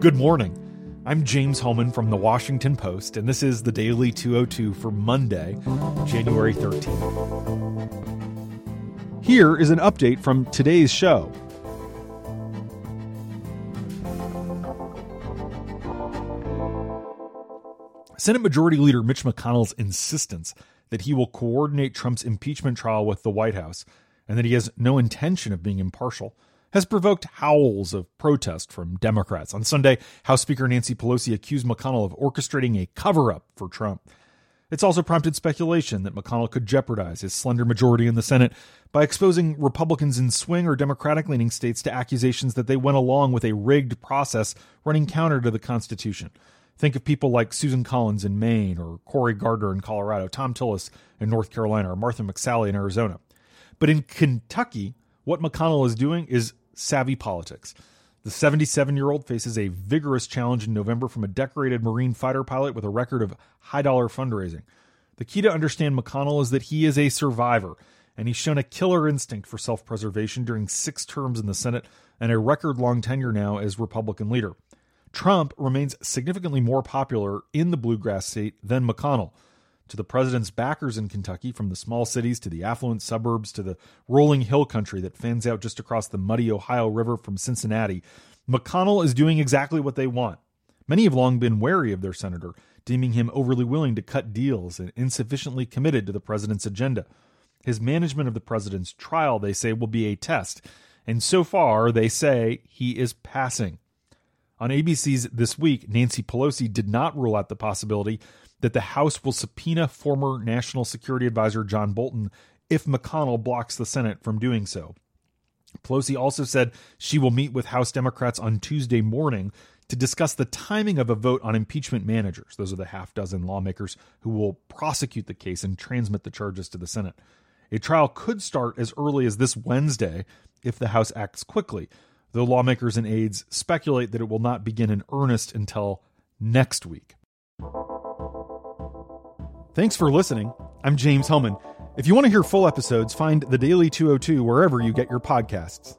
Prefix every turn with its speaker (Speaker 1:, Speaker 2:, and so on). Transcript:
Speaker 1: Good morning. I'm James Hohmann from the Washington Post, and this is the Daily 202 for Monday, January 13th. Here is an update from today's show. Senate Majority Leader Mitch McConnell's insistence that he will coordinate Trump's impeachment trial with the White House and that he has no intention of being impartial has provoked howls of protest from Democrats. On Sunday, House Speaker Nancy Pelosi accused McConnell of orchestrating a cover up for Trump. It's also prompted speculation that McConnell could jeopardize his slender majority in the Senate by exposing Republicans in swing or Democratic leaning states to accusations that they went along with a rigged process running counter to the Constitution. Think of people like Susan Collins in Maine, or Cory Gardner in Colorado, Thom Tillis in North Carolina, or Martha McSally in Arizona. But in Kentucky, what McConnell is doing is savvy politics. The 77 year old faces a vigorous challenge in November from a decorated Marine fighter pilot with a record of high dollar fundraising. The key to understand McConnell is that he is a survivor, and he's shown a killer instinct for self preservation during six terms in the Senate and a record long tenure now as Republican leader. Trump remains significantly more popular in the bluegrass state than McConnell to the president's backers in Kentucky, from the small cities to the affluent suburbs to the rolling hill country that fans out just across the muddy Ohio River from Cincinnati, McConnell is doing exactly what they want. Many have long been wary of their senator, deeming him overly willing to cut deals and insufficiently committed to the president's agenda. His management of the president's trial, they say, will be a test. And so far, they say he is passing. On ABC's This Week, Nancy Pelosi did not rule out the possibility that the House will subpoena former National Security Advisor John Bolton if McConnell blocks the Senate from doing so. Pelosi also said she will meet with House Democrats on Tuesday morning to discuss the timing of a vote on impeachment managers. Those are the half dozen lawmakers who will prosecute the case and transmit the charges to the Senate. A trial could start as early as this Wednesday if the House acts quickly, though lawmakers and aides speculate that it will not begin in earnest until next week. Thanks for listening. I'm James Hohmann. If you want to hear full episodes, find The Daily 202 wherever you get your podcasts.